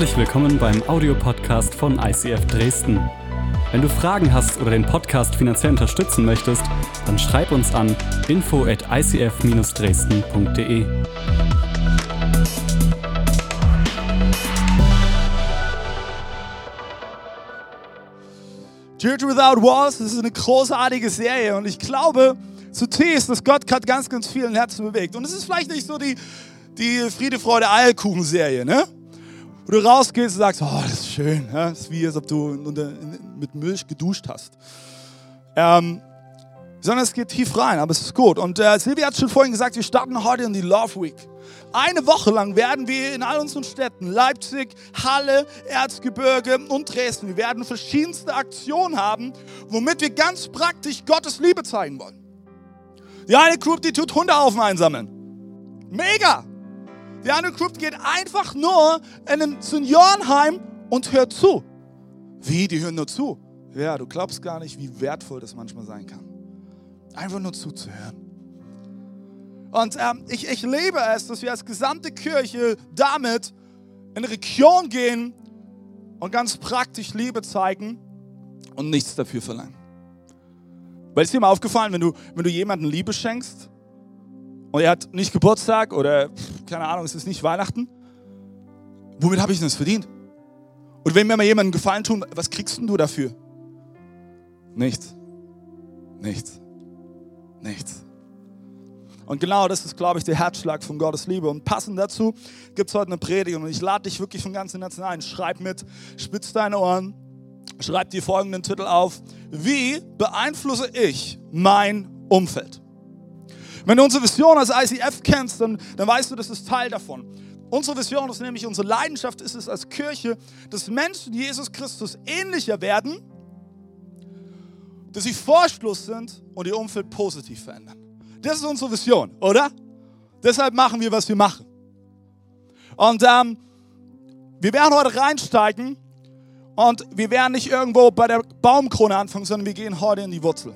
Herzlich willkommen beim Audiopodcast von ICF Dresden. Wenn du Fragen hast oder den Podcast finanziell unterstützen möchtest, dann schreib uns an info at icf-dresden.de. Church Without Walls, das ist eine großartige Serie und ich glaube zutiefst, dass Gott gerade ganz, ganz vielen Herzen bewegt. Und es ist vielleicht nicht so die, die Friede, Freude, Eierkuchen-Serie, ne? Wo du rausgehst und sagst, oh, das ist schön. Ja? Das ist wie, als ob du mit Milch geduscht hast. Ähm, sondern es geht tief rein, aber es ist gut. Und äh, Silvia hat schon vorhin gesagt, wir starten heute in die Love Week. Eine Woche lang werden wir in all unseren Städten, Leipzig, Halle, Erzgebirge und Dresden, wir werden verschiedenste Aktionen haben, womit wir ganz praktisch Gottes Liebe zeigen wollen. Die eine Group, die tut Hundehaufen einsammeln. Mega! Die andere Group geht einfach nur in ein Seniorenheim und hört zu. Wie? Die hören nur zu. Ja, du glaubst gar nicht, wie wertvoll das manchmal sein kann. Einfach nur zuzuhören. Und ähm, ich, ich liebe es, dass wir als gesamte Kirche damit in Region gehen und ganz praktisch Liebe zeigen und nichts dafür verlangen. Weil es dir mal aufgefallen, wenn du, wenn du jemandem Liebe schenkst und er hat nicht Geburtstag oder keine Ahnung, es ist nicht Weihnachten, womit habe ich denn das verdient? Und wenn mir mal jemand einen Gefallen tun, was kriegst denn du dafür? Nichts. Nichts. Nichts. Und genau das ist, glaube ich, der Herzschlag von Gottes Liebe. Und passend dazu gibt es heute eine Predigt. Und ich lade dich wirklich von ganzem Herzen ein. Schreib mit, spitz deine Ohren, schreib die folgenden Titel auf. Wie beeinflusse ich mein Umfeld? Wenn du unsere Vision als ICF kennst, dann, dann weißt du, das ist Teil davon. Unsere Vision ist nämlich, unsere Leidenschaft ist es als Kirche, dass Menschen Jesus Christus ähnlicher werden, dass sie Vorschluss sind und ihr Umfeld positiv verändern. Das ist unsere Vision, oder? Deshalb machen wir, was wir machen. Und ähm, wir werden heute reinsteigen und wir werden nicht irgendwo bei der Baumkrone anfangen, sondern wir gehen heute in die Wurzel.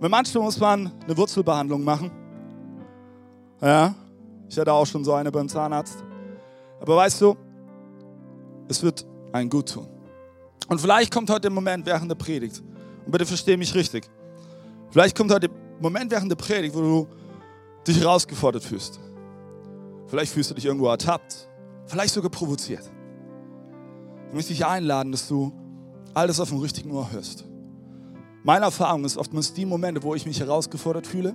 Weil manchmal muss man eine Wurzelbehandlung machen. Ja, ich hatte auch schon so eine beim Zahnarzt. Aber weißt du, es wird einen gut tun. Und vielleicht kommt heute der Moment während der Predigt, und bitte versteh mich richtig, vielleicht kommt heute der Moment während der Predigt, wo du dich herausgefordert fühlst. Vielleicht fühlst du dich irgendwo ertappt, vielleicht sogar provoziert. Ich möchte dich einladen, dass du alles auf dem richtigen Ohr hörst. Meine Erfahrung ist oftmals die Momente, wo ich mich herausgefordert fühle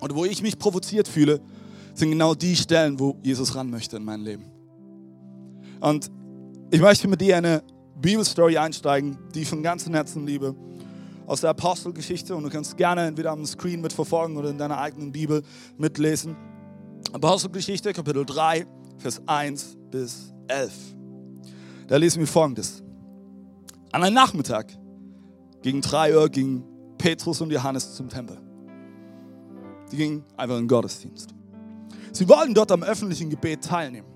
oder wo ich mich provoziert fühle, sind genau die Stellen, wo Jesus ran möchte in mein Leben. Und ich möchte mit dir eine Bibelstory einsteigen, die ich von ganzem Herzen liebe, aus der Apostelgeschichte. Und du kannst gerne entweder am Screen mitverfolgen oder in deiner eigenen Bibel mitlesen. Apostelgeschichte, Kapitel 3, Vers 1 bis 11. Da lesen wir folgendes. An einem Nachmittag gegen 3 Uhr gingen Petrus und Johannes zum Tempel. Die gingen einfach in den Gottesdienst. Sie wollten dort am öffentlichen Gebet teilnehmen.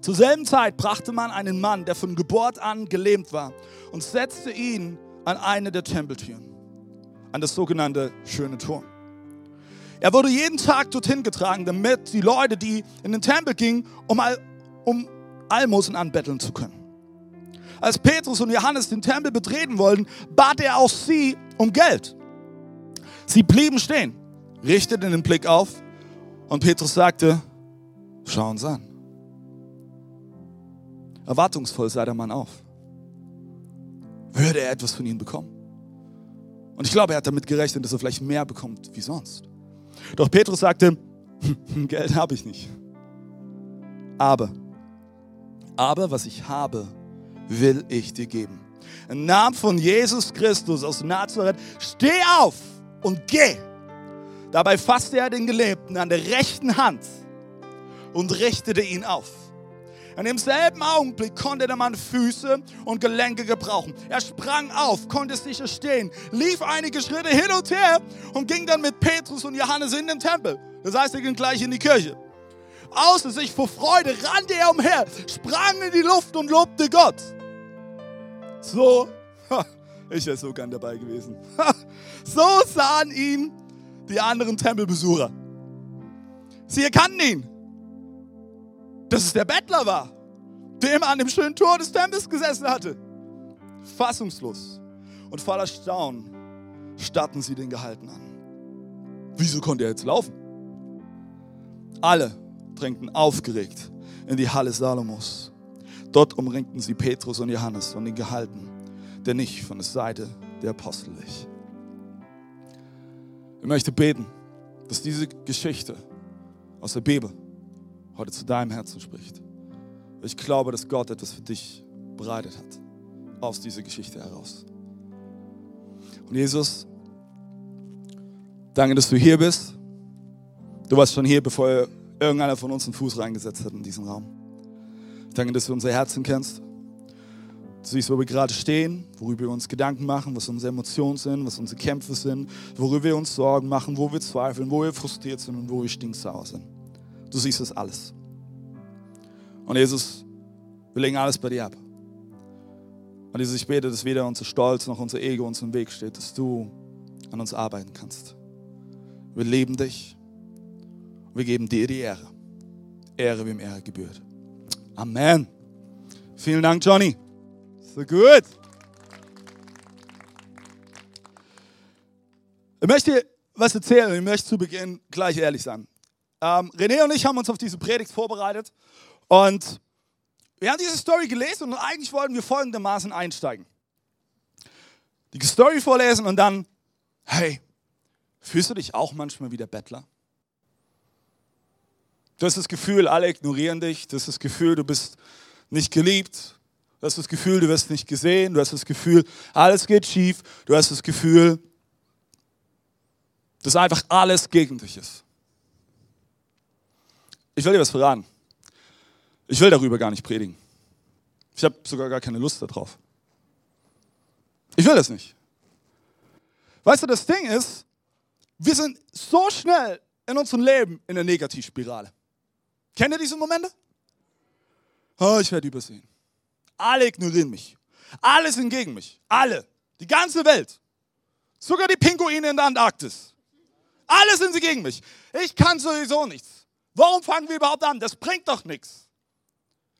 Zur selben Zeit brachte man einen Mann, der von Geburt an gelähmt war, und setzte ihn an eine der Tempeltüren, an das sogenannte schöne Tor. Er wurde jeden Tag dorthin getragen, damit die Leute, die in den Tempel gingen, um, um Almosen anbetteln zu können. Als Petrus und Johannes den Tempel betreten wollten, bat er auch sie um Geld. Sie blieben stehen, richteten den Blick auf und Petrus sagte, schau uns an. Erwartungsvoll sah der Mann auf. Würde er etwas von ihnen bekommen? Und ich glaube, er hat damit gerechnet, dass er vielleicht mehr bekommt wie sonst. Doch Petrus sagte, Geld habe ich nicht. Aber, aber was ich habe, will ich dir geben. Im Namen von Jesus Christus aus Nazareth, steh auf und geh. Dabei fasste er den Gelebten an der rechten Hand und richtete ihn auf. In demselben Augenblick konnte der Mann Füße und Gelenke gebrauchen. Er sprang auf, konnte sicher stehen, lief einige Schritte hin und her und ging dann mit Petrus und Johannes in den Tempel. Das heißt, er ging gleich in die Kirche. Außer sich vor Freude rannte er umher, sprang in die Luft und lobte Gott. So, ich wäre so gern dabei gewesen. So sahen ihn die anderen Tempelbesucher. Sie erkannten ihn, dass es der Bettler war. dem an dem schönen Tor des Tempels gesessen hatte. Fassungslos und voller Staunen starrten sie den Gehalten an. Wieso konnte er jetzt laufen? Alle drängten aufgeregt in die Halle Salomos. Dort umringten sie Petrus und Johannes und den Gehalten, der nicht von der Seite der Apostel wich. Ich möchte beten, dass diese Geschichte aus der Bibel heute zu deinem Herzen spricht. Ich glaube, dass Gott etwas für dich bereitet hat aus dieser Geschichte heraus. Und Jesus, danke, dass du hier bist. Du warst schon hier, bevor irgendeiner von uns einen Fuß reingesetzt hat in diesen Raum. Danke, dass du unser Herzen kennst. Du siehst, wo wir gerade stehen, worüber wir uns Gedanken machen, was unsere Emotionen sind, was unsere Kämpfe sind, worüber wir uns Sorgen machen, wo wir zweifeln, wo wir frustriert sind und wo wir stinksauer sind. Du siehst das alles. Und Jesus, wir legen alles bei dir ab. Und Jesus, ich bete, dass weder unser Stolz noch unser Ego uns im Weg steht, dass du an uns arbeiten kannst. Wir lieben dich. Wir geben dir die Ehre. Ehre, wem Ehre gebührt. Amen. Vielen Dank, Johnny. So gut. Ich möchte was erzählen. Ich möchte zu Beginn gleich ehrlich sein. Ähm, René und ich haben uns auf diese Predigt vorbereitet und wir haben diese Story gelesen und eigentlich wollten wir folgendermaßen einsteigen. Die Story vorlesen und dann, hey, fühlst du dich auch manchmal wie der Bettler? Du hast das Gefühl, alle ignorieren dich. Du hast das Gefühl, du bist nicht geliebt. Du hast das Gefühl, du wirst nicht gesehen. Du hast das Gefühl, alles geht schief. Du hast das Gefühl, dass einfach alles gegen dich ist. Ich will dir was verraten. Ich will darüber gar nicht predigen. Ich habe sogar gar keine Lust darauf. Ich will das nicht. Weißt du, das Ding ist, wir sind so schnell in unserem Leben in der Negativspirale. Kennt ihr diese Momente? Oh, ich werde übersehen. Alle ignorieren mich. Alle sind gegen mich. Alle. Die ganze Welt. Sogar die Pinguine in der Antarktis. Alle sind sie gegen mich. Ich kann sowieso nichts. Warum fangen wir überhaupt an? Das bringt doch nichts.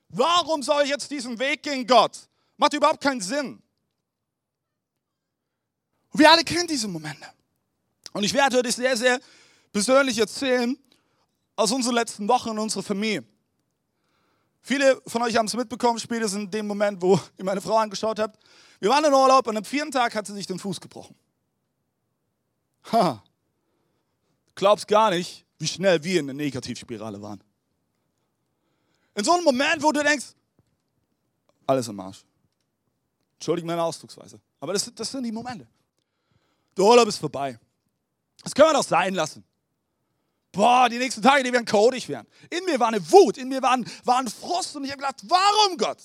Warum soll ich jetzt diesen Weg gehen, Gott? Macht überhaupt keinen Sinn. Und wir alle kennen diese Momente. Und ich werde heute sehr, sehr persönlich erzählen aus unserer letzten Woche in unserer Familie. Viele von euch haben es mitbekommen, spätestens in dem Moment, wo ihr meine Frau angeschaut habt. Wir waren in Urlaub und am vierten Tag hat sie sich den Fuß gebrochen. Ha. Glaubst gar nicht, wie schnell wir in der Negativspirale waren. In so einem Moment, wo du denkst, alles im Arsch. Entschuldige meine Ausdrucksweise. Aber das, das sind die Momente. Der Urlaub ist vorbei. Das können wir doch sein lassen. Boah, die nächsten Tage, die werden chaotisch werden. In mir war eine Wut, in mir war ein, war ein Frust und ich habe gedacht, warum Gott?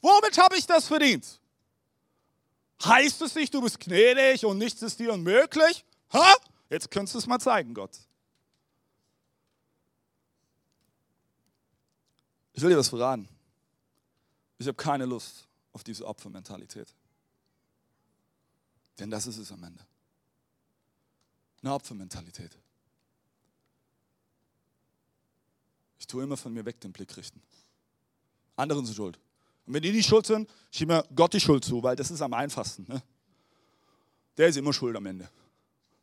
Womit habe ich das verdient? Heißt es nicht, du bist gnädig und nichts ist dir unmöglich? Ha? Jetzt könntest du es mal zeigen, Gott. Ich will dir was verraten. Ich habe keine Lust auf diese Opfermentalität. Denn das ist es am Ende. Eine Opfermentalität. Ich tue immer von mir weg den Blick richten. Anderen sind schuld. Und wenn die nicht schuld sind, schiebe mir Gott die Schuld zu, weil das ist am einfachsten. Ne? Der ist immer schuld am Ende.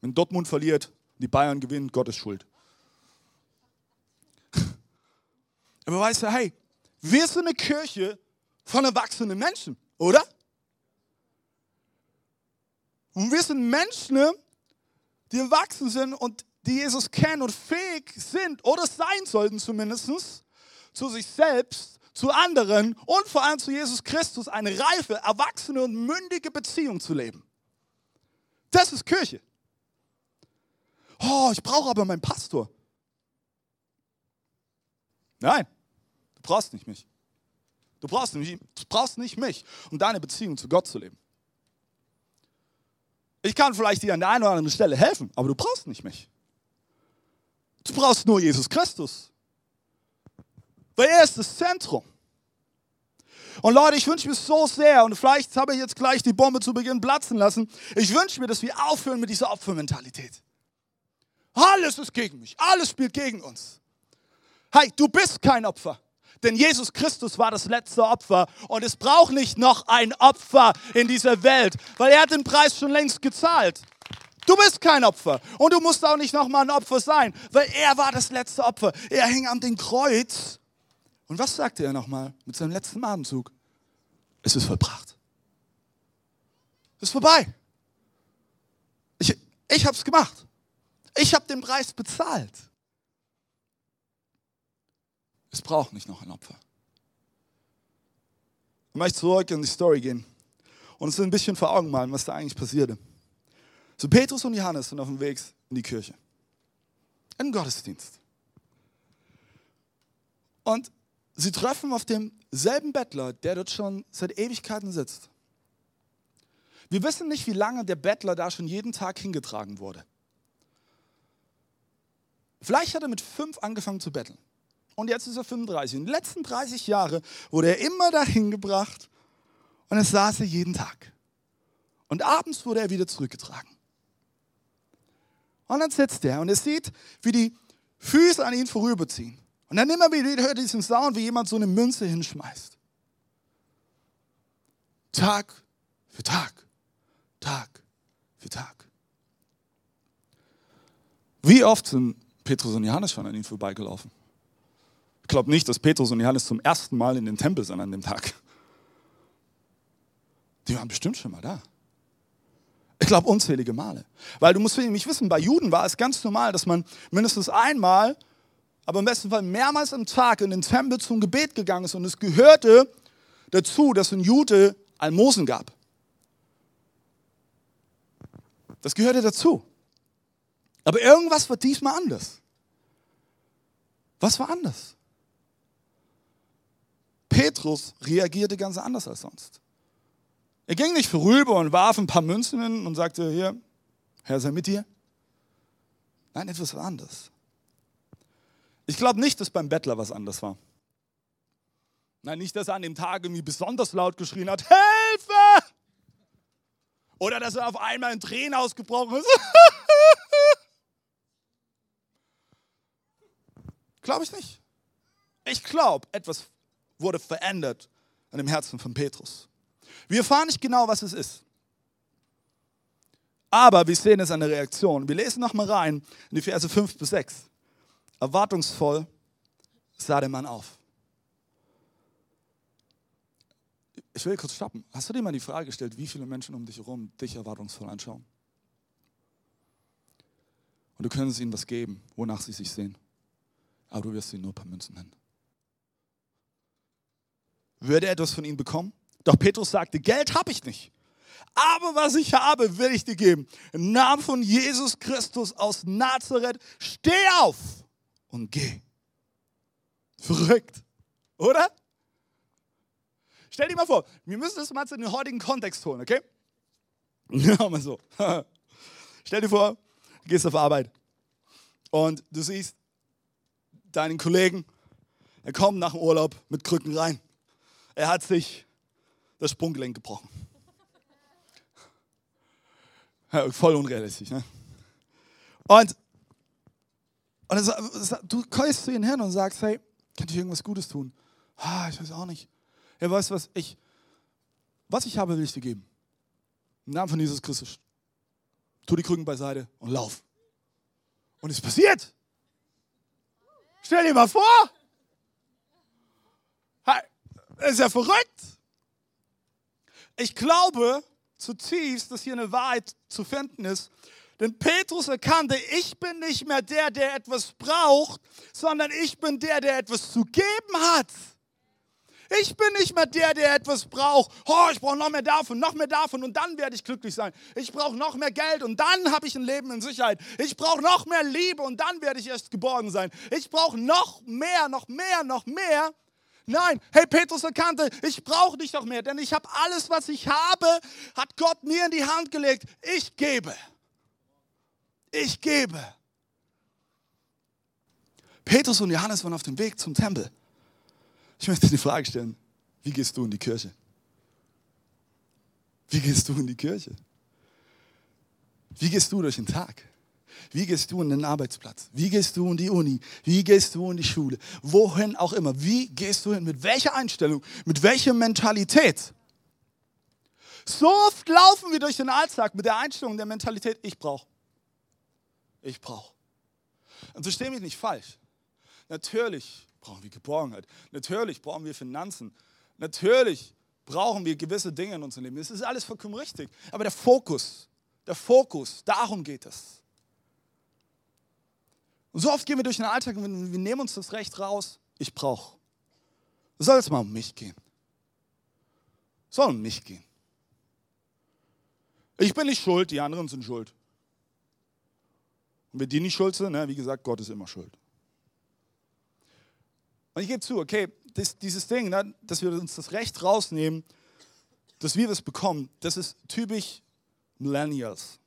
Wenn Dortmund verliert, die Bayern gewinnen, Gott ist schuld. Aber weißt du, hey, wir sind eine Kirche von erwachsenen Menschen, oder? Und wir sind Menschen, die erwachsen sind und die Jesus kennen und fähig sind oder sein sollten zumindest, zu sich selbst, zu anderen und vor allem zu Jesus Christus eine reife, erwachsene und mündige Beziehung zu leben. Das ist Kirche. Oh, ich brauche aber meinen Pastor. Nein, du brauchst nicht mich. Du brauchst nicht, du brauchst nicht mich, um deine Beziehung zu Gott zu leben. Ich kann vielleicht dir an der einen oder anderen Stelle helfen, aber du brauchst nicht mich. Du brauchst nur Jesus Christus. Weil er ist das Zentrum. Und Leute, ich wünsche mir so sehr, und vielleicht habe ich jetzt gleich die Bombe zu Beginn platzen lassen, ich wünsche mir, dass wir aufhören mit dieser Opfermentalität. Alles ist gegen mich, alles spielt gegen uns. Hey, du bist kein Opfer. Denn Jesus Christus war das letzte Opfer und es braucht nicht noch ein Opfer in dieser Welt, weil er hat den Preis schon längst gezahlt. Du bist kein Opfer und du musst auch nicht nochmal ein Opfer sein, weil er war das letzte Opfer. Er hing an dem Kreuz. Und was sagte er nochmal mit seinem letzten Atemzug? Es ist vollbracht. Es ist vorbei. Ich, ich habe es gemacht. Ich habe den Preis bezahlt. Es braucht nicht noch ein Opfer. Ich möchte zurück in die Story gehen und uns ein bisschen vor Augen malen, was da eigentlich passierte. So Petrus und Johannes sind auf dem Weg in die Kirche. In den Gottesdienst. Und sie treffen auf demselben Bettler, der dort schon seit Ewigkeiten sitzt. Wir wissen nicht, wie lange der Bettler da schon jeden Tag hingetragen wurde. Vielleicht hat er mit fünf angefangen zu betteln. Und jetzt ist er 35. In den letzten 30 Jahren wurde er immer dahin gebracht und es saß er jeden Tag. Und abends wurde er wieder zurückgetragen. Und dann sitzt er und er sieht, wie die Füße an ihn vorüberziehen. Und dann immer wieder hört diesen Sound, wie jemand so eine Münze hinschmeißt. Tag für Tag, Tag für Tag. Wie oft sind Petrus und Johannes schon an ihm vorbeigelaufen? Ich glaube nicht, dass Petrus und Johannes zum ersten Mal in den Tempel sind an dem Tag. Die waren bestimmt schon mal da. Ich glaube unzählige Male. Weil du musst nämlich wissen, bei Juden war es ganz normal, dass man mindestens einmal, aber im besten Fall mehrmals am Tag in den Tempel zum Gebet gegangen ist. Und es gehörte dazu, dass ein Jude Almosen gab. Das gehörte dazu. Aber irgendwas war diesmal anders. Was war anders? Petrus reagierte ganz anders als sonst. Er ging nicht vorüber und warf ein paar Münzen hin und sagte, hier, Herr sei mit dir. Nein, etwas war anders. Ich glaube nicht, dass beim Bettler was anders war. Nein, nicht, dass er an dem Tag irgendwie besonders laut geschrien hat, Hilfe! Oder dass er auf einmal in Tränen ausgebrochen ist. glaube ich nicht. Ich glaube, etwas wurde verändert an dem Herzen von Petrus. Wir erfahren nicht genau, was es ist. Aber wir sehen es an der Reaktion. Wir lesen nochmal rein in die Verse 5 bis 6. Erwartungsvoll sah der Mann auf. Ich will kurz stoppen. Hast du dir mal die Frage gestellt, wie viele Menschen um dich herum dich erwartungsvoll anschauen? Und du könntest ihnen was geben, wonach sie sich sehen. Aber du wirst ihnen nur ein paar Münzen nennen. Würde er etwas von ihnen bekommen? Doch Petrus sagte, Geld habe ich nicht. Aber was ich habe, will ich dir geben. Im Namen von Jesus Christus aus Nazareth, steh auf und geh. Verrückt, oder? Stell dir mal vor, wir müssen das mal in den heutigen Kontext holen, okay? Ja, mal so. Stell dir vor, du gehst auf Arbeit und du siehst deinen Kollegen, er kommt nach dem Urlaub mit Krücken rein. Er hat sich das Sprunggelenk gebrochen. Ja, voll unrealistisch. Ne? Und, und das, du kommst zu ihnen hin und sagst, hey, kann ich irgendwas Gutes tun? Ah, ich weiß auch nicht. Ja, weißt du was, ich, was ich habe, will ich dir geben. Im Namen von Jesus Christus. Tu die Krücken beiseite und lauf. Und es passiert. Stell dir mal vor. Das ist ja verrückt. Ich glaube zutiefst, dass hier eine Wahrheit zu finden ist. Denn Petrus erkannte, ich bin nicht mehr der, der etwas braucht, sondern ich bin der, der etwas zu geben hat. Ich bin nicht mehr der, der etwas braucht. Oh, ich brauche noch mehr davon, noch mehr davon und dann werde ich glücklich sein. Ich brauche noch mehr Geld und dann habe ich ein Leben in Sicherheit. Ich brauche noch mehr Liebe und dann werde ich erst geborgen sein. Ich brauche noch mehr, noch mehr, noch mehr. Nein, hey, Petrus erkannte, ich brauche dich doch mehr, denn ich habe alles, was ich habe, hat Gott mir in die Hand gelegt. Ich gebe. Ich gebe. Petrus und Johannes waren auf dem Weg zum Tempel. Ich möchte dir die Frage stellen, wie gehst du in die Kirche? Wie gehst du in die Kirche? Wie gehst du durch den Tag? Wie gehst du in den Arbeitsplatz? Wie gehst du in die Uni? Wie gehst du in die Schule? Wohin auch immer. Wie gehst du hin? Mit welcher Einstellung? Mit welcher Mentalität? So oft laufen wir durch den Alltag mit der Einstellung der Mentalität, ich brauche. Ich brauche. Und verstehe mich nicht falsch. Natürlich brauchen wir Geborgenheit. Natürlich brauchen wir Finanzen. Natürlich brauchen wir gewisse Dinge in unserem Leben. Das ist alles vollkommen richtig. Aber der Fokus, der Fokus, darum geht es. Und so oft gehen wir durch den Alltag und wir nehmen uns das Recht raus, ich brauche. Es soll jetzt mal um mich gehen. Es soll um mich gehen. Ich bin nicht schuld, die anderen sind schuld. Und wenn die nicht schuld sind, ne, wie gesagt, Gott ist immer schuld. Und ich gebe zu, okay, das, dieses Ding, ne, dass wir uns das Recht rausnehmen, dass wir das bekommen, das ist typisch Millennials.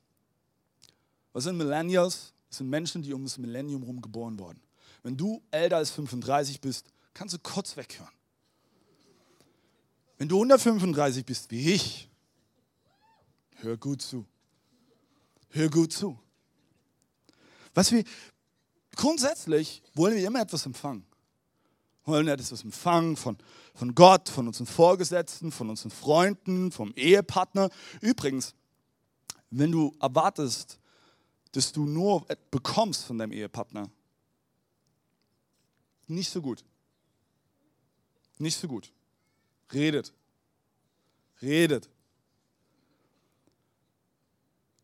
Was sind Millennials? Sind Menschen, die um das Millennium herum geboren wurden. Wenn du älter als 35 bist, kannst du kurz weghören. Wenn du unter 35 bist, wie ich, hör gut zu. Hör gut zu. Was wir grundsätzlich wollen wir immer etwas empfangen. Wir wollen etwas empfangen von, von Gott, von unseren Vorgesetzten, von unseren Freunden, vom Ehepartner. Übrigens, wenn du erwartest, dass du nur bekommst von deinem Ehepartner, nicht so gut. Nicht so gut. Redet. Redet.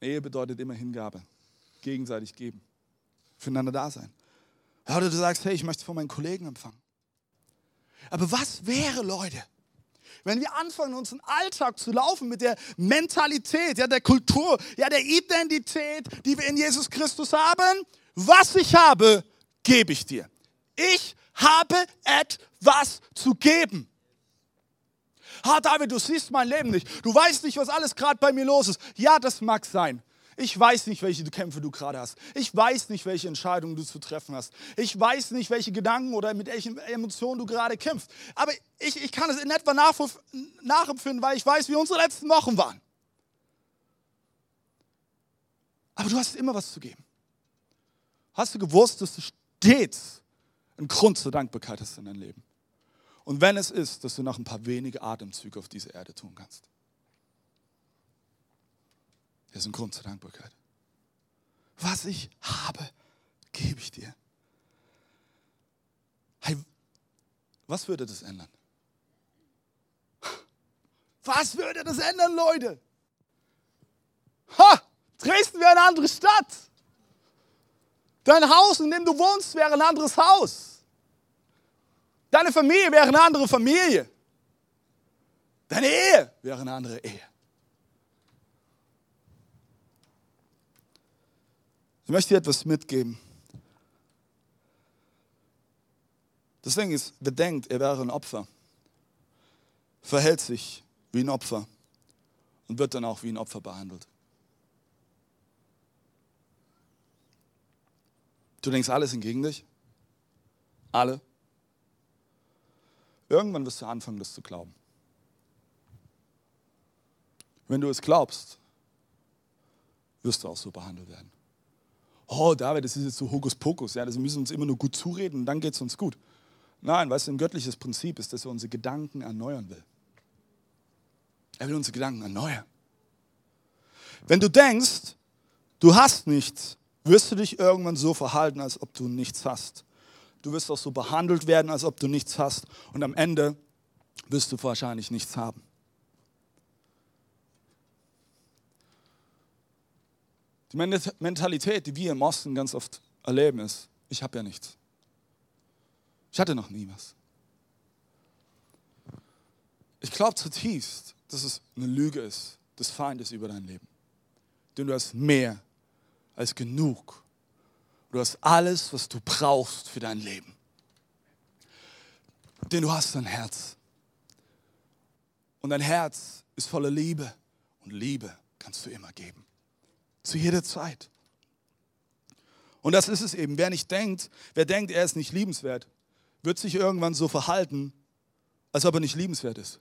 Ehe bedeutet immer Hingabe. Gegenseitig geben. Füreinander da sein. oder du sagst, hey, ich möchte von meinen Kollegen empfangen. Aber was wäre, Leute, wenn wir anfangen, unseren Alltag zu laufen mit der Mentalität, ja, der Kultur, ja, der Identität, die wir in Jesus Christus haben? Was ich habe, gebe ich dir. Ich habe etwas zu geben. Ha, David, du siehst mein Leben nicht. Du weißt nicht, was alles gerade bei mir los ist. Ja, das mag sein. Ich weiß nicht, welche Kämpfe du gerade hast. Ich weiß nicht, welche Entscheidungen du zu treffen hast. Ich weiß nicht, welche Gedanken oder mit welchen Emotionen du gerade kämpfst. Aber ich, ich kann es in etwa nachempfinden, weil ich weiß, wie unsere letzten Wochen waren. Aber du hast immer was zu geben. Hast du gewusst, dass du stets einen Grund zur Dankbarkeit hast in deinem Leben? Und wenn es ist, dass du noch ein paar wenige Atemzüge auf dieser Erde tun kannst. Das ist ein Grund zur Dankbarkeit. Was ich habe, gebe ich dir. Hey, was würde das ändern? Was würde das ändern, Leute? Ha! Dresden wäre eine andere Stadt. Dein Haus, in dem du wohnst, wäre ein anderes Haus. Deine Familie wäre eine andere Familie. Deine Ehe wäre eine andere Ehe. Ich möchte dir etwas mitgeben. Das Ding ist, wer denkt, er wäre ein Opfer, verhält sich wie ein Opfer und wird dann auch wie ein Opfer behandelt. Du denkst, alles sind gegen dich? Alle? Irgendwann wirst du anfangen, das zu glauben. Wenn du es glaubst, wirst du auch so behandelt werden oh David, das ist jetzt so Hokuspokus, ja, das müssen wir uns immer nur gut zureden und dann geht es uns gut. Nein, weißt du, ein göttliches Prinzip ist, dass er unsere Gedanken erneuern will. Er will unsere Gedanken erneuern. Wenn du denkst, du hast nichts, wirst du dich irgendwann so verhalten, als ob du nichts hast. Du wirst auch so behandelt werden, als ob du nichts hast. Und am Ende wirst du wahrscheinlich nichts haben. Die Mentalität, die wir im Osten ganz oft erleben, ist, ich habe ja nichts. Ich hatte noch nie was. Ich glaube zutiefst, dass es eine Lüge ist des Feindes über dein Leben. Denn du hast mehr als genug. Du hast alles, was du brauchst für dein Leben. Denn du hast ein Herz. Und dein Herz ist voller Liebe. Und Liebe kannst du immer geben. Zu jeder Zeit. Und das ist es eben. Wer nicht denkt, wer denkt, er ist nicht liebenswert, wird sich irgendwann so verhalten, als ob er nicht liebenswert ist.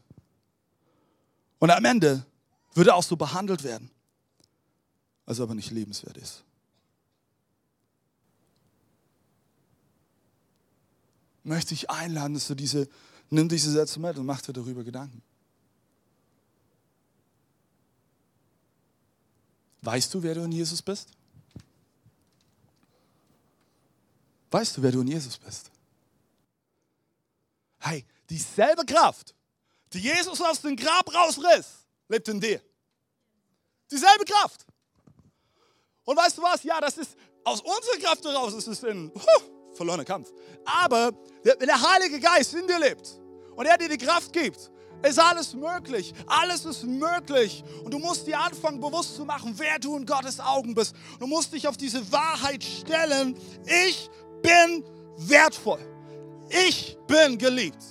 Und am Ende wird er auch so behandelt werden, als ob er nicht liebenswert ist. Möchte ich einladen, dass du diese, nimm diese Sätze mit und mach dir darüber Gedanken. Weißt du, wer du in Jesus bist? Weißt du, wer du in Jesus bist? Hey, dieselbe Kraft, die Jesus aus dem Grab rausriss, lebt in dir. Dieselbe Kraft. Und weißt du was? Ja, das ist aus unserer Kraft heraus, ist es ein huh, verlorener Kampf. Aber wenn der Heilige Geist in dir lebt und er dir die Kraft gibt, ist alles möglich. Alles ist möglich. Und du musst dir anfangen, bewusst zu machen, wer du in Gottes Augen bist. Du musst dich auf diese Wahrheit stellen. Ich bin wertvoll. Ich bin geliebt.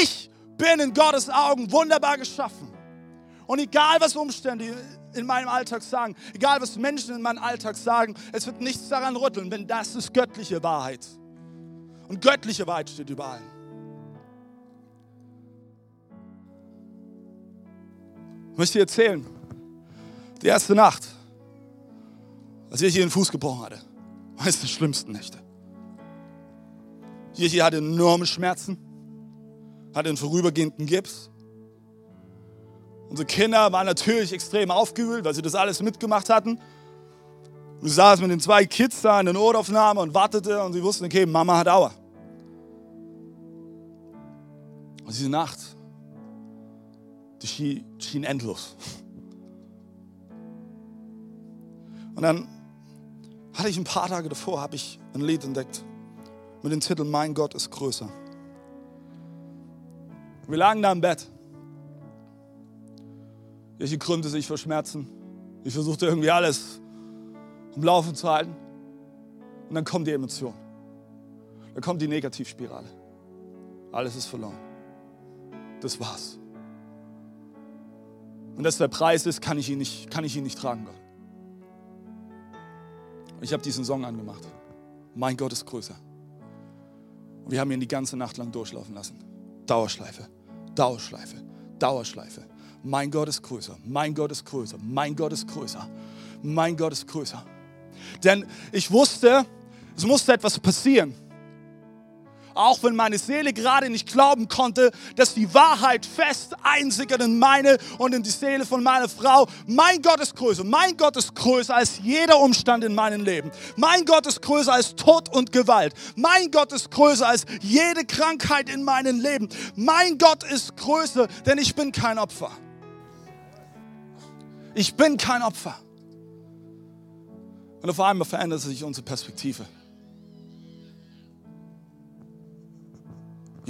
Ich bin in Gottes Augen wunderbar geschaffen. Und egal, was Umstände in meinem Alltag sagen, egal, was Menschen in meinem Alltag sagen, es wird nichts daran rütteln, denn das ist göttliche Wahrheit. Und göttliche Wahrheit steht über allem. Ich möchte dir erzählen, die erste Nacht, als ich hier den Fuß gebrochen hatte, war es die schlimmsten Nächte. Hier hatte enorme Schmerzen, hatte einen vorübergehenden Gips. Unsere Kinder waren natürlich extrem aufgewühlt, weil sie das alles mitgemacht hatten. Ich saß mit den zwei Kids da in der Notaufnahme und wartete und sie wussten, okay, Mama hat Aua. Und diese Nacht, die schien, schien endlos. Und dann hatte ich ein paar Tage davor, habe ich ein Lied entdeckt mit dem Titel Mein Gott ist größer. Wir lagen da im Bett. Ich krümmte sich vor Schmerzen. Ich versuchte irgendwie alles um Laufen zu halten. Und dann kommt die Emotion. Dann kommt die Negativspirale. Alles ist verloren. Das war's. Und dass der Preis ist, kann ich ihn nicht, kann ich ihn nicht tragen, Gott. Ich habe diesen Song angemacht. Mein Gott ist größer. Und wir haben ihn die ganze Nacht lang durchlaufen lassen. Dauerschleife, Dauerschleife, Dauerschleife. Mein Gott ist größer, mein Gott ist größer, mein Gott ist größer, mein Gott ist größer. Denn ich wusste, es musste etwas passieren auch wenn meine Seele gerade nicht glauben konnte, dass die Wahrheit fest einsickert in meine und in die Seele von meiner Frau. Mein Gott ist größer. Mein Gott ist größer als jeder Umstand in meinem Leben. Mein Gott ist größer als Tod und Gewalt. Mein Gott ist größer als jede Krankheit in meinem Leben. Mein Gott ist größer, denn ich bin kein Opfer. Ich bin kein Opfer. Und auf einmal verändert sich unsere Perspektive.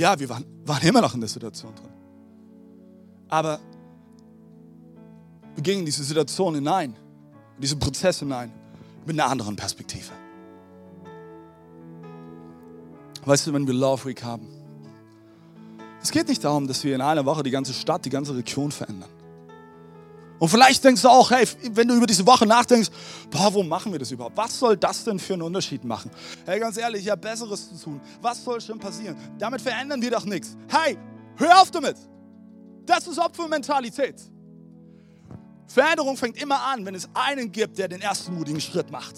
Ja, wir waren, waren immer noch in der Situation drin. Aber wir gingen in diese Situation hinein, in diesen Prozess hinein, mit einer anderen Perspektive. Weißt du, wenn wir Love Week haben, es geht nicht darum, dass wir in einer Woche die ganze Stadt, die ganze Region verändern. Und vielleicht denkst du auch, hey, wenn du über diese Woche nachdenkst, boah, warum machen wir das überhaupt? Was soll das denn für einen Unterschied machen? Hey, ganz ehrlich, ich habe Besseres zu tun. Was soll schon passieren? Damit verändern wir doch nichts. Hey, hör auf damit. Das ist Opfermentalität. Veränderung fängt immer an, wenn es einen gibt, der den ersten mutigen Schritt macht.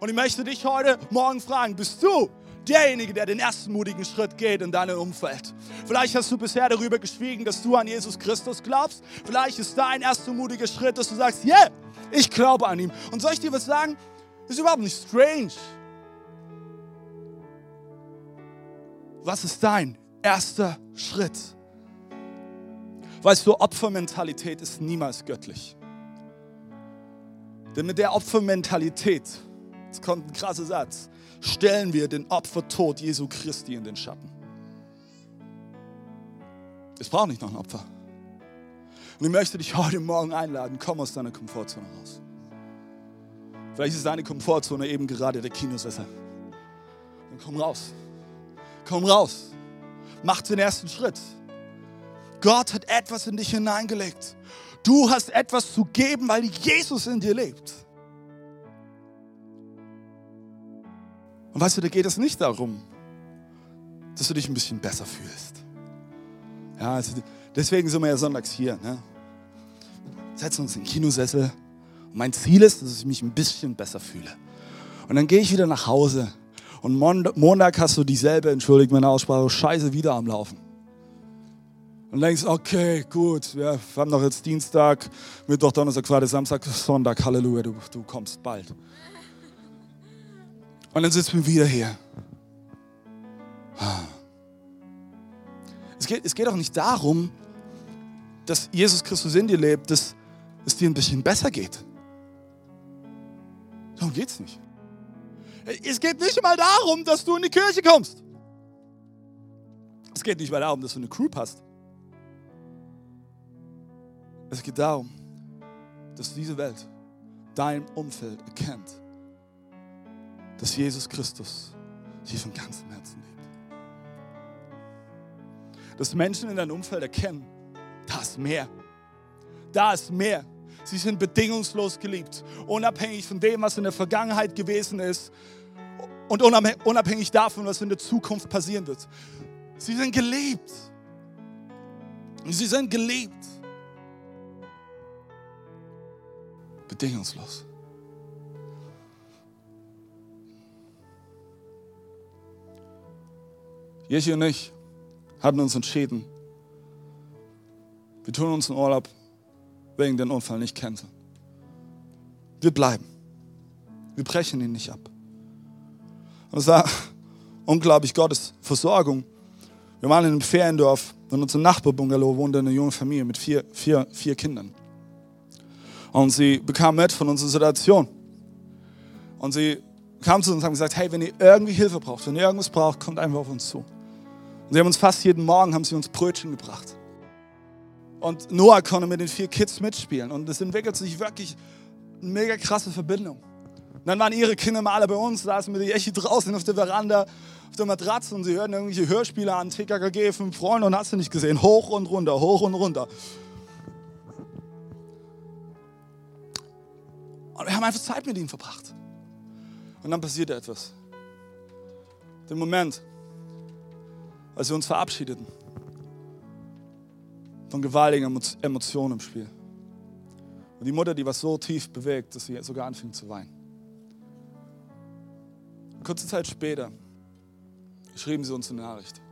Und ich möchte dich heute Morgen fragen, bist du derjenige, der den ersten mutigen Schritt geht in deinem Umfeld. Vielleicht hast du bisher darüber geschwiegen, dass du an Jesus Christus glaubst. Vielleicht ist dein erster mutiger Schritt, dass du sagst, yeah, ich glaube an ihn. Und soll ich dir was sagen? Ist überhaupt nicht strange. Was ist dein erster Schritt? Weißt du, Opfermentalität ist niemals göttlich. Denn mit der Opfermentalität, jetzt kommt ein krasser Satz, stellen wir den Opfertod Jesu Christi in den Schatten. Es braucht nicht noch ein Opfer. Und ich möchte dich heute Morgen einladen, komm aus deiner Komfortzone raus. Vielleicht ist deine Komfortzone eben gerade der Kinosessel. Dann komm raus. Komm raus. Mach den ersten Schritt. Gott hat etwas in dich hineingelegt. Du hast etwas zu geben, weil Jesus in dir lebt. Und weißt du, da geht es nicht darum, dass du dich ein bisschen besser fühlst. Ja, also deswegen sind wir ja sonntags hier. Ne? Setzen uns in den Kinosessel. Und mein Ziel ist, dass ich mich ein bisschen besser fühle. Und dann gehe ich wieder nach Hause Und Montag hast du dieselbe, entschuldigt meine Aussprache, Scheiße wieder am Laufen. Und denkst, okay, gut, wir haben noch jetzt Dienstag, Mittwoch, Donnerstag, Freitag, Samstag, Sonntag, Halleluja, du, du kommst bald. Und dann sitzen wir wieder hier. Es geht, es geht auch nicht darum, dass Jesus Christus in dir lebt, dass es dir ein bisschen besser geht. Darum geht es nicht. Es geht nicht mal darum, dass du in die Kirche kommst. Es geht nicht mal darum, dass du eine Crew hast. Es geht darum, dass diese Welt, dein Umfeld erkennt, dass Jesus Christus sie von ganzem Herzen liebt. Dass Menschen in deinem Umfeld erkennen, da ist mehr. Da ist mehr. Sie sind bedingungslos geliebt, unabhängig von dem, was in der Vergangenheit gewesen ist und unabhängig davon, was in der Zukunft passieren wird. Sie sind geliebt. Sie sind geliebt. Bedingungslos. Jechi und ich hatten uns entschieden, wir tun uns einen Urlaub wegen den Unfall nicht canceln. Wir bleiben. Wir brechen ihn nicht ab. Und es war unglaublich Gottes Versorgung. Wir waren in einem Feriendorf und unser Nachbarbungalow wohnte eine junge Familie mit vier, vier, vier Kindern. Und sie bekam mit von unserer Situation. Und sie kam zu uns und haben gesagt, hey, wenn ihr irgendwie Hilfe braucht, wenn ihr irgendwas braucht, kommt einfach auf uns zu. Und sie haben uns fast jeden Morgen haben sie uns Brötchen gebracht. Und Noah konnte mit den vier Kids mitspielen. Und es entwickelt sich wirklich eine mega krasse Verbindung. Und dann waren ihre Kinder mal alle bei uns, saßen mit Echi draußen auf der Veranda, auf der Matratze und sie hörten irgendwelche Hörspiele an, TKKG, fünf Freunde und hast du nicht gesehen, hoch und runter, hoch und runter. Und wir haben einfach Zeit mit ihnen verbracht. Und dann passierte etwas. Den Moment, als wir uns verabschiedeten von gewaltigen Emotionen im Spiel. Und die Mutter, die war so tief bewegt, dass sie sogar anfing zu weinen. Kurze Zeit später schrieben sie uns eine Nachricht.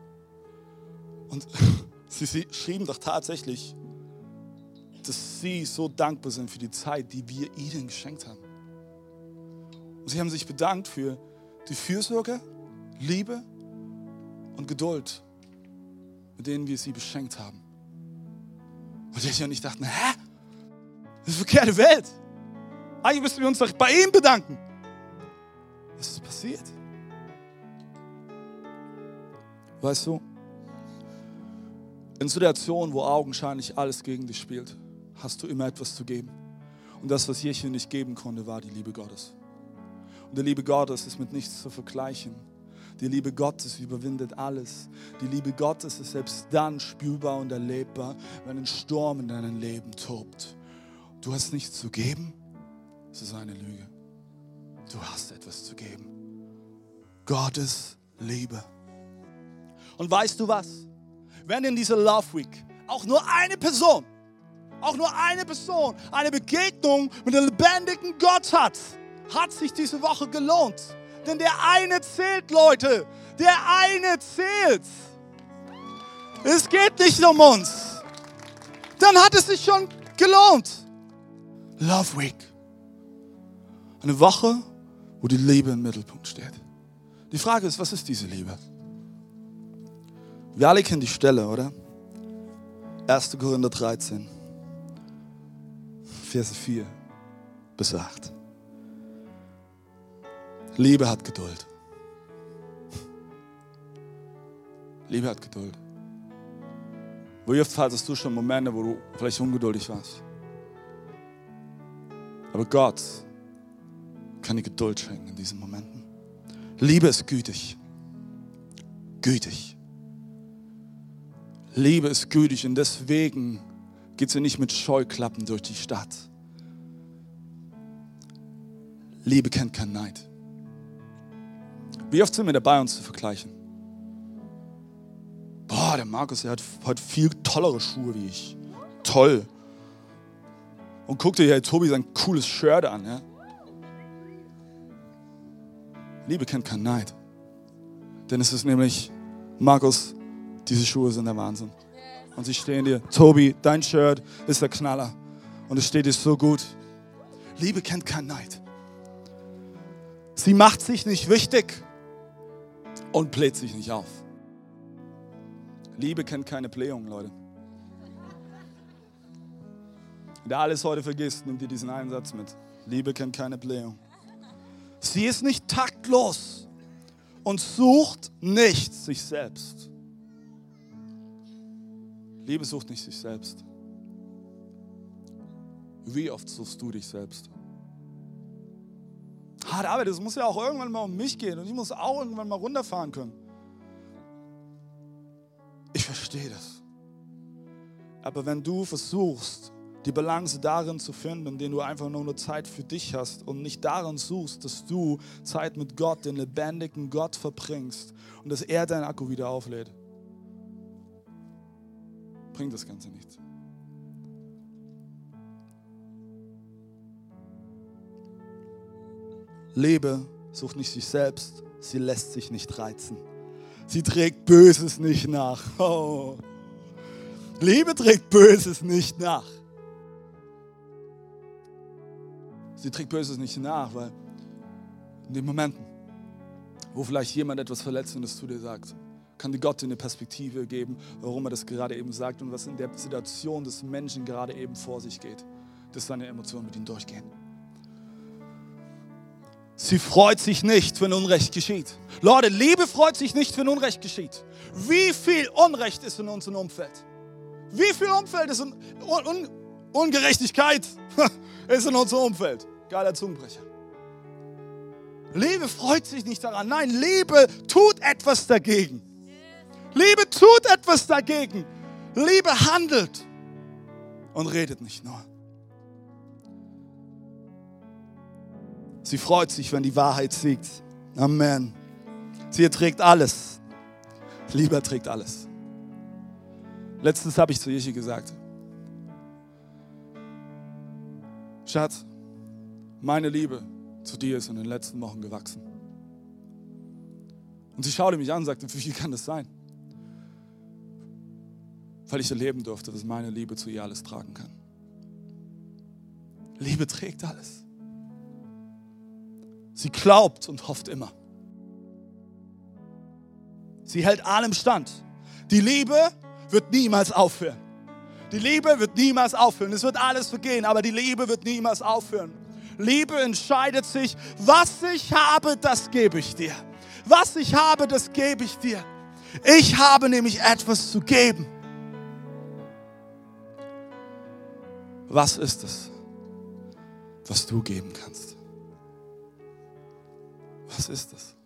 Und sie, sie schrieben doch tatsächlich, dass sie so dankbar sind für die Zeit, die wir ihnen geschenkt haben. Und sie haben sich bedankt für die Fürsorge, Liebe und Geduld, mit denen wir sie beschenkt haben. Und ich und ich dachten, hä? Das ist eine verkehrte Welt. Eigentlich müssen wir uns doch bei ihm bedanken. Was ist passiert? Weißt du, in Situationen, wo augenscheinlich alles gegen dich spielt, hast du immer etwas zu geben. Und das, was Jeche nicht geben konnte, war die Liebe Gottes. Und die Liebe Gottes ist mit nichts zu vergleichen. Die Liebe Gottes überwindet alles. Die Liebe Gottes ist selbst dann spürbar und erlebbar, wenn ein Sturm in deinem Leben tobt. Du hast nichts zu geben, das ist eine Lüge. Du hast etwas zu geben. Gottes Liebe. Und weißt du was? Wenn in dieser Love Week auch nur eine Person, auch nur eine Person eine Begegnung mit dem lebendigen Gott hat, hat sich diese Woche gelohnt. Denn der eine zählt, Leute. Der eine zählt. Es geht nicht um uns. Dann hat es sich schon gelohnt. Love Week. Eine Woche, wo die Liebe im Mittelpunkt steht. Die Frage ist, was ist diese Liebe? Wir alle kennen die Stelle, oder? 1. Korinther 13, Verse 4 bis 8. Liebe hat Geduld. Liebe hat Geduld. Wie oft hattest du schon Momente, wo du vielleicht ungeduldig warst? Aber Gott kann dir Geduld schenken in diesen Momenten. Liebe ist gütig. Gütig. Liebe ist gütig und deswegen geht sie nicht mit Scheuklappen durch die Stadt. Liebe kennt keinen Neid. Wie oft sind wir dabei, uns zu vergleichen? Boah, der Markus, der hat heute viel tollere Schuhe wie ich. Toll. Und guck dir hier Tobi sein cooles Shirt an. Ja? Liebe kennt keinen Neid. Denn es ist nämlich, Markus, diese Schuhe sind der Wahnsinn. Und sie stehen dir. Tobi, dein Shirt ist der Knaller. Und es steht dir so gut. Liebe kennt keinen Neid. Sie macht sich nicht wichtig und bläht sich nicht auf. Liebe kennt keine Blähung, Leute. Wer alles heute vergisst, nimm dir diesen einen Satz mit. Liebe kennt keine Blähung. Sie ist nicht taktlos und sucht nicht sich selbst. Liebe sucht nicht sich selbst. Wie oft suchst du dich selbst? Ah, aber das muss ja auch irgendwann mal um mich gehen und ich muss auch irgendwann mal runterfahren können. Ich verstehe das. Aber wenn du versuchst, die Balance darin zu finden, indem du einfach nur, nur Zeit für dich hast und nicht darin suchst, dass du Zeit mit Gott, den lebendigen Gott verbringst und dass er deinen Akku wieder auflädt, bringt das Ganze nichts. Lebe sucht nicht sich selbst, sie lässt sich nicht reizen. Sie trägt Böses nicht nach. Oh. Liebe trägt Böses nicht nach. Sie trägt Böses nicht nach, weil in den Momenten, wo vielleicht jemand etwas Verletzendes zu dir sagt, kann dir Gott eine Perspektive geben, warum er das gerade eben sagt und was in der Situation des Menschen gerade eben vor sich geht, dass seine Emotionen mit ihm durchgehen. Sie freut sich nicht, wenn Unrecht geschieht. Leute, Liebe freut sich nicht, wenn Unrecht geschieht. Wie viel Unrecht ist in unserem Umfeld? Wie viel Umfeld ist in Un Un Ungerechtigkeit ist in unserem Umfeld? Geiler Zungenbrecher. Liebe freut sich nicht daran. Nein, Liebe tut etwas dagegen. Liebe tut etwas dagegen. Liebe handelt und redet nicht nur. Sie freut sich, wenn die Wahrheit siegt. Amen. Sie erträgt alles. Liebe erträgt alles. Letztens habe ich zu Jeschi gesagt, Schatz, meine Liebe zu dir ist in den letzten Wochen gewachsen. Und sie schaute mich an und sagte, wie kann das sein? Weil ich erleben durfte, dass meine Liebe zu ihr alles tragen kann. Liebe trägt alles. Sie glaubt und hofft immer. Sie hält allem stand. Die Liebe wird niemals aufhören. Die Liebe wird niemals aufhören. Es wird alles vergehen, aber die Liebe wird niemals aufhören. Liebe entscheidet sich, was ich habe, das gebe ich dir. Was ich habe, das gebe ich dir. Ich habe nämlich etwas zu geben. Was ist es, was du geben kannst? Was ist das?